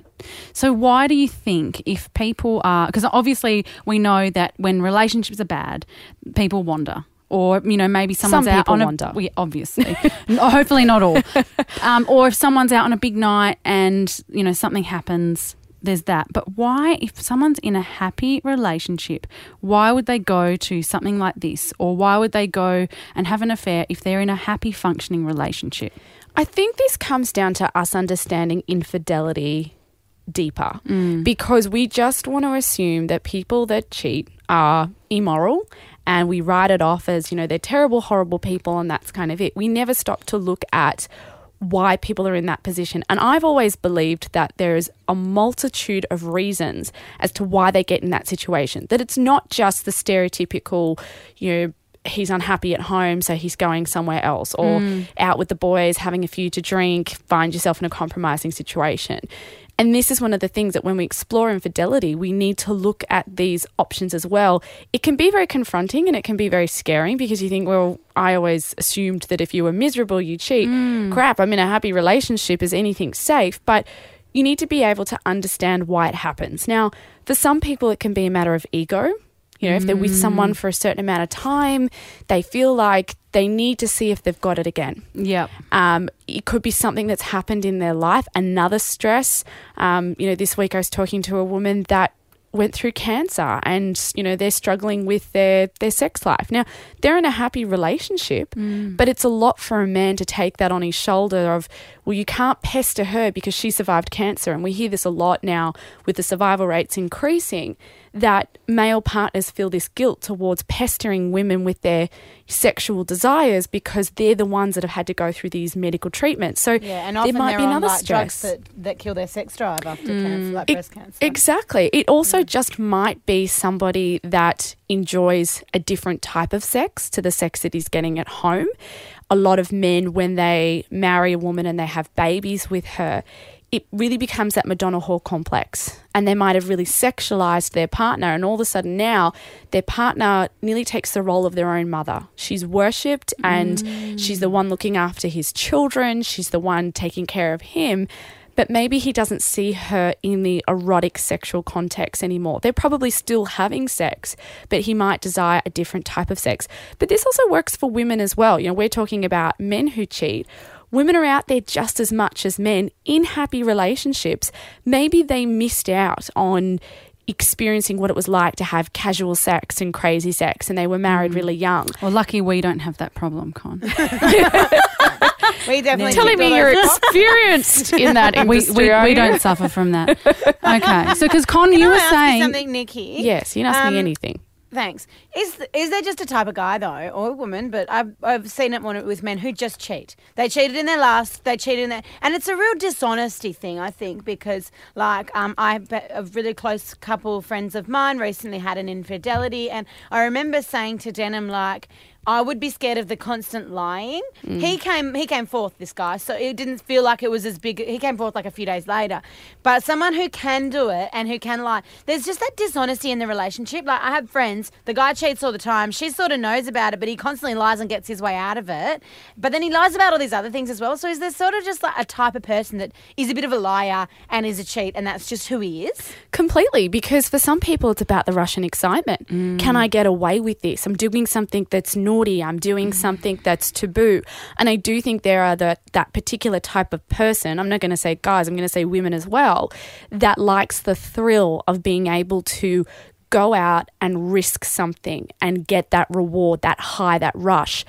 [SPEAKER 3] So why do you think if people are because obviously we know that when relationships are bad, people wander. Or you know maybe someone's out on a
[SPEAKER 9] wander.
[SPEAKER 3] we- obviously, [LAUGHS] hopefully not all. [LAUGHS] Um, or if someone's out on a big night and you know something happens, there's that. But why, if someone's in a happy relationship, why would they go to something like this, or why would they go and have an affair if they're in a happy functioning relationship?
[SPEAKER 9] I think this comes down to us understanding infidelity deeper mm. because we just want to assume that people that cheat are immoral and we write it off as, you know, they're terrible, horrible people and that's kind of it. We never stop to look at why people are in that position. And I've always believed that there's a multitude of reasons as to why they get in that situation. That it's not just the stereotypical, you know, he's unhappy at home, so he's going somewhere else, or mm. out with the boys, having a few to drink, find yourself in a compromising situation. And this is one of the things that when we explore infidelity, we need to look at these options as well. It can be very confronting and it can be very scary because you think, well, I always assumed that if you were miserable, you cheat. Mm. Crap, I'm in a happy relationship. Is anything safe? But you need to be able to understand why it happens. Now, for some people, it can be a matter of ego. You know, if they're with someone for a certain amount of time, they feel like they need to see if they've got it again.
[SPEAKER 3] Yep.
[SPEAKER 9] Um, it could be something that's happened in their life, another stress. Um, you know, this week I was talking to a woman that went through cancer and you know they're struggling with their their sex life now they're in a happy relationship but it's a lot for a man to take that on his shoulder of well, you can't pester her because she survived cancer. And we hear this a lot now with the survival rates increasing that male partners feel this guilt towards pestering women with their sexual desires because they're the ones that have had to go through these medical treatments. So
[SPEAKER 4] Yeah, and
[SPEAKER 9] there
[SPEAKER 4] often
[SPEAKER 9] might
[SPEAKER 4] they're
[SPEAKER 9] be another
[SPEAKER 4] like drugs
[SPEAKER 9] stress.
[SPEAKER 4] that, that kill their sex drive after
[SPEAKER 3] Mm.
[SPEAKER 4] cancer, like
[SPEAKER 9] Ex-
[SPEAKER 4] breast cancer.
[SPEAKER 9] Exactly. It also just might be somebody that enjoys a different type of sex to the sex that he's getting at home. A lot of men, when they marry a woman and they have babies with her, it really becomes that Madonna whore complex. And they might have really sexualized their partner, and all of a sudden now their partner nearly takes the role of their own mother. She's worshipped and mm. she's the one looking after his children, she's the one taking care of him but maybe he doesn't see her in the erotic sexual context anymore. They're probably still having sex, but he might desire a different type of sex. But this also works for women as well. You know, we're talking about men who cheat. Women are out there just as much as men in happy relationships. Maybe they missed out on experiencing what it was like to have casual sex and crazy sex and they were married really young.
[SPEAKER 3] Well, lucky we don't have that problem, Con. [LAUGHS]
[SPEAKER 4] we definitely
[SPEAKER 9] Telling me you're experienced in that [LAUGHS]
[SPEAKER 3] we,
[SPEAKER 9] industry.
[SPEAKER 3] we,
[SPEAKER 9] are
[SPEAKER 3] we don't suffer from that. Okay. So, because Con, you
[SPEAKER 4] Can
[SPEAKER 3] were
[SPEAKER 4] I ask
[SPEAKER 3] saying.
[SPEAKER 4] something, Nikki.
[SPEAKER 9] Yes, you can ask
[SPEAKER 4] Um,
[SPEAKER 9] me anything.
[SPEAKER 4] Thanks. Is is there just a type of guy though, or a woman? But I've I've seen it with men who just cheat. They cheated in their last. They cheated in their, and it's a real dishonesty thing, I think, because like um, I a really close couple friends of mine recently had an infidelity, and I remember saying to Denim like. I would be scared of the constant lying. Mm. He came he came forth, this guy, so it didn't feel like it was as big. He came forth like a few days later. But someone who can do it and who can lie, there's just that dishonesty in the relationship. Like I have friends, the guy cheats all the time. She sort of knows about it, but he constantly lies and gets his way out of it. But then he lies about all these other things as well. So is there sort of just like a type of person that is a bit of a liar and is a cheat, and that's just who he is?
[SPEAKER 9] Completely, because for some people it's about the rush and excitement. Mm. Can I get away with this? I'm doing something that's naughty. I'm doing mm-hmm. something that's taboo. And I do think there are the, that particular type of person, I'm not going to say guys, I'm going to say women as well, that likes the thrill of being able to go out and risk something and get that reward, that high, that rush.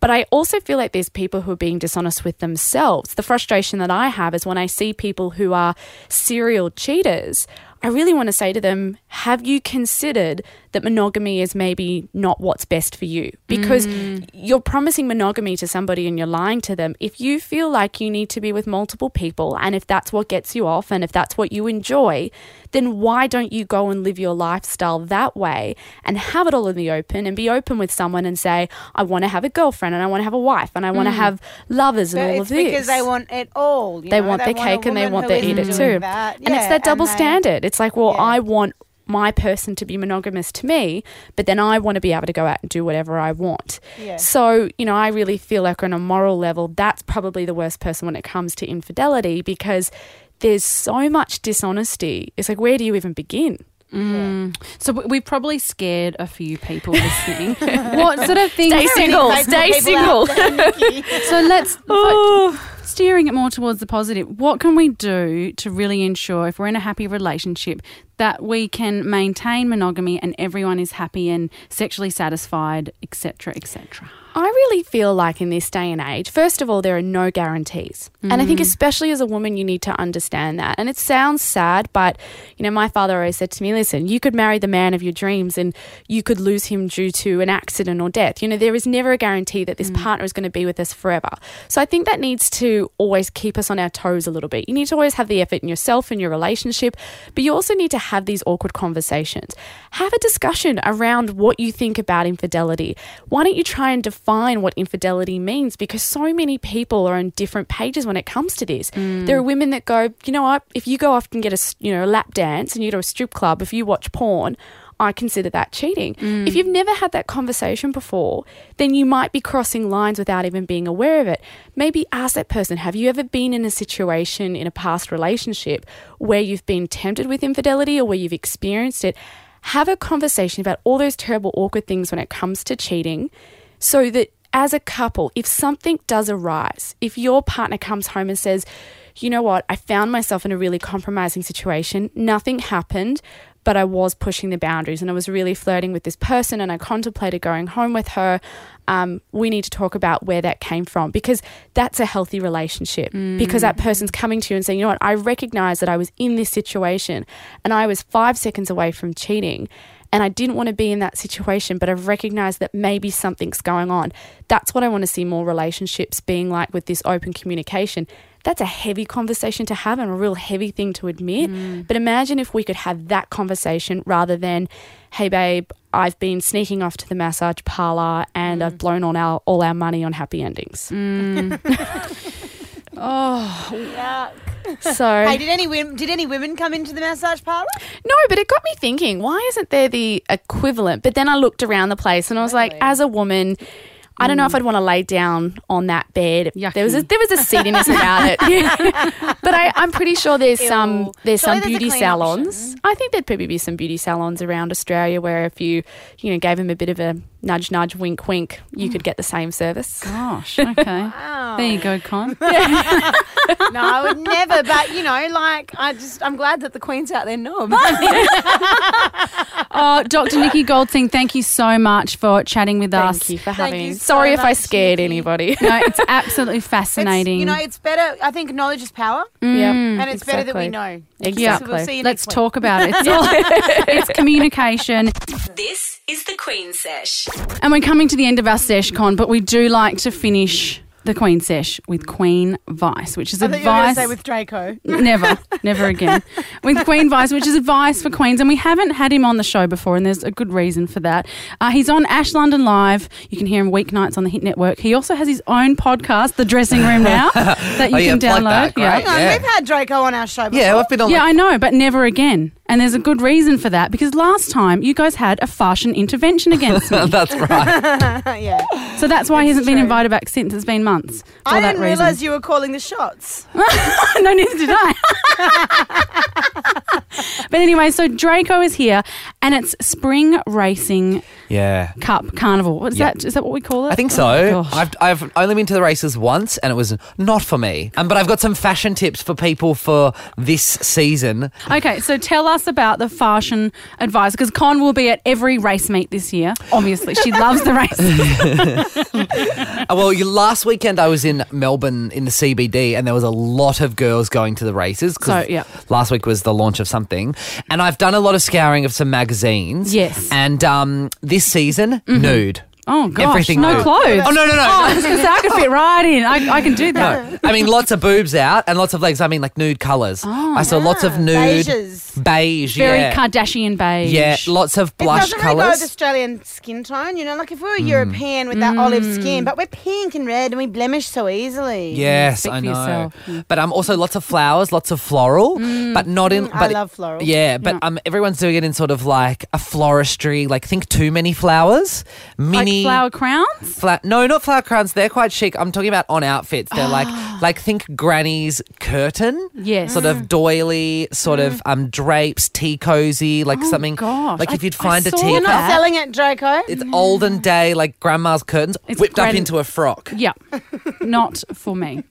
[SPEAKER 9] But I also feel like there's people who are being dishonest with themselves. The frustration that I have is when I see people who are serial cheaters, I really want to say to them, have you considered that monogamy is maybe not what's best for you? Because mm. you're promising monogamy to somebody and you're lying to them. If you feel like you need to be with multiple people and if that's what gets you off and if that's what you enjoy, then why don't you go and live your lifestyle that way and have it all in the open and be open with someone and say, I want to have a girlfriend and I want to have a wife and I want to mm. have lovers and all of this.
[SPEAKER 4] because they want it all. you
[SPEAKER 9] They
[SPEAKER 4] know?
[SPEAKER 9] want their
[SPEAKER 4] a
[SPEAKER 9] cake and they want their eat it too.
[SPEAKER 4] that.
[SPEAKER 9] And it's that double
[SPEAKER 4] they-
[SPEAKER 9] standard. It's like, well,
[SPEAKER 4] Yeah.
[SPEAKER 9] I want my person to be monogamous to me, but then I want to be able to go out and do whatever I want.
[SPEAKER 4] Yeah.
[SPEAKER 9] So, you know, I really feel like on a moral level, that's probably the worst person when it comes to infidelity because there's so much dishonesty. It's like, where do you even begin? Mm.
[SPEAKER 3] So we- we've probably scared a few people listening. [LAUGHS] what sort of things?
[SPEAKER 9] Stay single. Stay single. [LAUGHS]
[SPEAKER 3] So let's [LAUGHS] oh. steering it more towards the positive. What can we do to really ensure, if we're in a happy relationship, that we can maintain monogamy and everyone is happy and sexually satisfied, etc., etc.
[SPEAKER 9] I really feel like in this day and age, first of all, there are no guarantees. And I think, mm. especially as a woman, you need to understand that. And it sounds sad, but, you know, my father always said to me, listen, you could marry the man of your dreams and you could lose him due to an accident or death. You know, there is never a guarantee that this mm. partner is going to be with us forever. So I think that needs to always keep us on our toes a little bit. You need to always have the effort in yourself and your relationship, but you also need to have these awkward conversations. Have a discussion around what you think about infidelity. Why don't you try and define what infidelity means? Because so many people are on different pages when it comes to this. Mm. There are women that go, you know what? If you go off and get a you know a lap dance and you go to a strip club, if you watch porn. I consider that cheating. Mm. If you've never had that conversation before, then you might be crossing lines without even being aware of it. Maybe ask that person Have you ever been in a situation in a past relationship where you've been tempted with infidelity or where you've experienced it? Have a conversation about all those terrible, awkward things when it comes to cheating so that as a couple, if something does arise, if your partner comes home and says, you know what, I found myself in a really compromising situation, nothing happened, but I was pushing the boundaries and I was really flirting with this person and I contemplated going home with her. Um, we need to talk about where that came from because that's a healthy relationship. Because that person's coming to you and saying, you know what, I recognize that I was in this situation and I was five seconds away from cheating and I didn't want to be in that situation, but I've recognized that maybe something's going on. That's what I want to see more relationships being like with this open communication. That's a heavy conversation to have and a real heavy thing to admit. Mm. But imagine if we could have that conversation rather than, hey, babe, I've been sneaking off to the massage parlor and I've mm. blown on our, all our money on happy endings. Mm. [LAUGHS] [LAUGHS]
[SPEAKER 4] Oh, Yuck. [LAUGHS]
[SPEAKER 9] So.
[SPEAKER 4] Hey, did any women, did any women come into the massage parlor?
[SPEAKER 9] No, but it got me thinking, why isn't there the equivalent? But then I looked around the place and I was like, as a woman, I don't know if hmm. I'd want to lay down on that bed. There was a,
[SPEAKER 3] Yucky.
[SPEAKER 9] there was a seediness about it. Yeah. [LAUGHS] [LAUGHS] But I, I'm pretty sure there's some there's
[SPEAKER 4] Surely
[SPEAKER 9] some
[SPEAKER 4] there's
[SPEAKER 9] beauty salons. I think there'd probably be some beauty salons around Australia where if you you know gave them a bit of a nudge nudge wink wink, you could mm. get the same service.
[SPEAKER 3] Gosh, okay. [LAUGHS] wow. There you go, Con. [LAUGHS]
[SPEAKER 4] no, I would never. But you know, like I just, I'm glad that the queens out there know about it.
[SPEAKER 3] Oh, Dr. Nikki Goldstein, thank you so much for chatting with us.
[SPEAKER 9] Thank you for
[SPEAKER 4] Thank
[SPEAKER 9] having.
[SPEAKER 4] you so
[SPEAKER 9] Sorry if I scared
[SPEAKER 4] Nikki.
[SPEAKER 9] anybody.
[SPEAKER 3] No, it's [LAUGHS] absolutely
[SPEAKER 4] It's,
[SPEAKER 3] fascinating.
[SPEAKER 4] you know, it's better. I think knowledge is power, mm.
[SPEAKER 9] Yep,
[SPEAKER 4] and it's better that we know.
[SPEAKER 9] Exactly.
[SPEAKER 4] So we'll see you
[SPEAKER 3] Let's
[SPEAKER 4] next week.
[SPEAKER 3] talk about it. It's, all, it's communication.
[SPEAKER 2] This is the Queen Sesh.
[SPEAKER 3] And we're coming to the end of our sesh con, but we do like to finish the Queen sesh with Queen Vice, which is
[SPEAKER 4] I thought you were
[SPEAKER 3] advice.
[SPEAKER 4] say with Draco.
[SPEAKER 3] never, never again. [LAUGHS] With Queen Vice, which is advice for Queens, and we haven't had him on the show before, and there's a good reason for that. Uh, he's on Ash London Live. You can hear him weeknights on the Hit Network. He also has his own podcast, The Dressing Room Now, [LAUGHS] that you
[SPEAKER 10] Oh, yeah,
[SPEAKER 3] can download.
[SPEAKER 10] that.
[SPEAKER 3] Yeah.
[SPEAKER 4] Hang on,
[SPEAKER 10] Yeah.
[SPEAKER 4] we've had Draco on our show before.
[SPEAKER 10] Yeah, I've been on.
[SPEAKER 3] Yeah,
[SPEAKER 10] the-
[SPEAKER 3] I know, but never again. And there's a good reason for that because last time you guys had a fashion intervention against me. [LAUGHS]
[SPEAKER 10] That's right. [LAUGHS]
[SPEAKER 4] yeah.
[SPEAKER 3] so that's why he hasn't been invited back since. It's been months for
[SPEAKER 4] I
[SPEAKER 3] that
[SPEAKER 4] didn't realise you were calling the shots. [LAUGHS]
[SPEAKER 3] no, neither did I. but anyway, so Draco is here and it's Spring Racing
[SPEAKER 10] Yeah.
[SPEAKER 3] Cup Carnival. What is
[SPEAKER 10] Yeah.
[SPEAKER 3] that? Is that what we call it?
[SPEAKER 10] I think
[SPEAKER 3] Oh,
[SPEAKER 10] so.
[SPEAKER 3] gosh.
[SPEAKER 10] I've, I've only been to the races once and it was not for me. Um, but I've got some fashion tips for people for this season.
[SPEAKER 3] Okay, so tell us about the fashion advice because Con will be at every race meet this year. Obviously, she loves the races. [LAUGHS]
[SPEAKER 10] Uh, [LAUGHS] well, you, last weekend I was in Melbourne in the CBD and there was a lot of girls going to the races.
[SPEAKER 3] So, yeah.
[SPEAKER 10] Last week was the launch of something. And I've done a lot of scouring of some magazines.
[SPEAKER 3] Yes. Mm-hmm.
[SPEAKER 10] And um, this season, nude.
[SPEAKER 3] Oh gosh,
[SPEAKER 10] Everything
[SPEAKER 3] no
[SPEAKER 10] nude.
[SPEAKER 3] clothes.
[SPEAKER 10] Oh, no, no, no.
[SPEAKER 3] Oh, I was going to say I could fit right in. I, I can do that.
[SPEAKER 10] I mean, lots of boobs out and lots of legs. I mean, like nude colours. Oh, I saw lots of nude.
[SPEAKER 4] Beiges.
[SPEAKER 10] Beige,
[SPEAKER 3] Very
[SPEAKER 10] yeah.
[SPEAKER 3] Kardashian beige.
[SPEAKER 10] Yeah, lots of
[SPEAKER 4] It
[SPEAKER 10] blush
[SPEAKER 4] doesn't really go with. Australian skin tone, you know. Like if we were European with that olive skin, but we're pink and red and we blemish so easily.
[SPEAKER 10] Yes,
[SPEAKER 3] Speak
[SPEAKER 10] I
[SPEAKER 3] for
[SPEAKER 10] know.
[SPEAKER 3] yourself.
[SPEAKER 10] But um, also lots of flowers, lots of floral, but not in.
[SPEAKER 4] Mm, I love floral.
[SPEAKER 10] Yeah, but
[SPEAKER 3] Yeah.
[SPEAKER 10] um, everyone's doing it in sort of like a floristry. Like think too many flowers,
[SPEAKER 3] Like
[SPEAKER 10] mini
[SPEAKER 3] flower crowns.
[SPEAKER 10] Fla- no, not flower crowns. They're quite chic. I'm talking about on outfits. They're like [GASPS] like think granny's curtain.
[SPEAKER 3] Yes.
[SPEAKER 10] Sort of doily, sort of mm. um drapes, tea cozy, like
[SPEAKER 3] Oh,
[SPEAKER 10] something
[SPEAKER 3] gosh.
[SPEAKER 10] like
[SPEAKER 3] I-
[SPEAKER 10] if you'd
[SPEAKER 3] I
[SPEAKER 10] find a
[SPEAKER 3] saw
[SPEAKER 10] tea.
[SPEAKER 4] You're not
[SPEAKER 3] that.
[SPEAKER 4] selling it, Draco.
[SPEAKER 10] It's olden day, like grandma's curtains,
[SPEAKER 3] It's
[SPEAKER 10] whipped up
[SPEAKER 3] gran-
[SPEAKER 10] into a frock.
[SPEAKER 3] Yeah, not for me.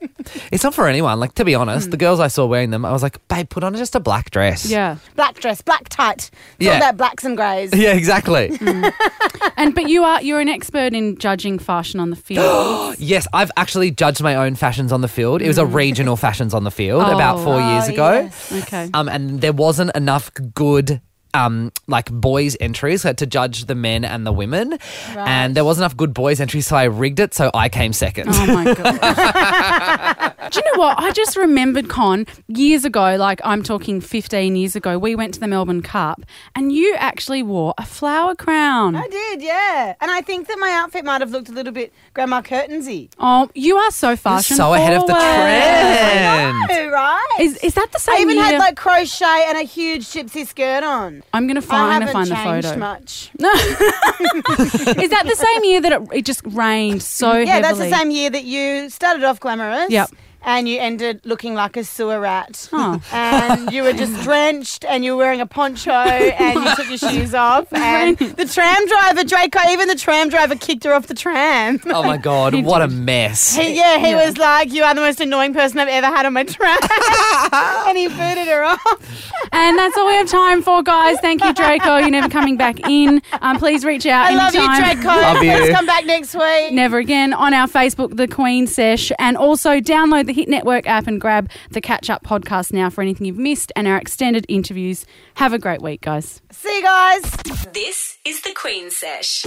[SPEAKER 10] It's not for anyone. Like to be honest, hmm. the girls I saw wearing them, I was like, babe, put on just a black dress.
[SPEAKER 3] Yeah,
[SPEAKER 4] Black dress, black tight. It's
[SPEAKER 10] Yeah.
[SPEAKER 4] all about blacks and greys. [LAUGHS]
[SPEAKER 10] Yeah, exactly. Hmm.
[SPEAKER 3] and but you are you're an expert in judging fashion on the field. [GASPS]
[SPEAKER 10] yes, I've actually judged my own fashions on the field. It was a regional fashions on the field
[SPEAKER 3] Oh.
[SPEAKER 10] about four years
[SPEAKER 4] Oh,
[SPEAKER 10] ago.
[SPEAKER 3] okay.
[SPEAKER 10] Um, and there wasn't enough good. Um, like boys entries uh, to judge the men and the women, and there wasn't enough good boys entries, so I rigged it so I came second.
[SPEAKER 3] Oh my [LAUGHS] god! Do you know what? I just remembered Con years ago. Like I'm talking 15 years ago. We went to the Melbourne Cup, and you actually wore a flower crown.
[SPEAKER 4] I did, yeah. And I think that my outfit might have looked a little bit grandma curtainsy.
[SPEAKER 3] Oh, you are so fashion
[SPEAKER 10] so ahead of the
[SPEAKER 3] forward.
[SPEAKER 10] trend.
[SPEAKER 4] Oh, right.
[SPEAKER 3] Is is that the same?
[SPEAKER 4] I even
[SPEAKER 3] year?
[SPEAKER 4] had like crochet and a huge gypsy skirt on.
[SPEAKER 3] I'm gonna find.
[SPEAKER 4] I
[SPEAKER 3] find,
[SPEAKER 4] haven't
[SPEAKER 3] find the
[SPEAKER 4] changed
[SPEAKER 3] photo.
[SPEAKER 4] much. No. [LAUGHS]
[SPEAKER 3] is that the same year that it, it just rained so
[SPEAKER 4] yeah,
[SPEAKER 3] heavily?
[SPEAKER 4] that's the same year that you started off glamorous.
[SPEAKER 3] Yep.
[SPEAKER 4] And you ended looking like a sewer rat.
[SPEAKER 3] Oh.
[SPEAKER 4] And you were just [LAUGHS] drenched and you were wearing a poncho and you took your [LAUGHS] shoes off. And [LAUGHS] the tram driver, Draco, even the tram driver kicked her off the tram.
[SPEAKER 10] Oh my god, what a mess.
[SPEAKER 4] He, yeah, he was like, "You are the most annoying person I've ever had on my tram," and he booted her off.
[SPEAKER 3] And that's all we have time for, guys. Thank you, Draco. You're never coming back in. Um, please reach out
[SPEAKER 4] I love you. Draco.
[SPEAKER 10] Love you.
[SPEAKER 4] Please come back next week.
[SPEAKER 3] Never again on our Facebook, The Queen Sesh, and also download the Hit Network app and grab the Catch Up podcast now for anything you've missed and our extended interviews. Have a great week, guys.
[SPEAKER 4] See you guys.
[SPEAKER 2] This is the Queen Sesh.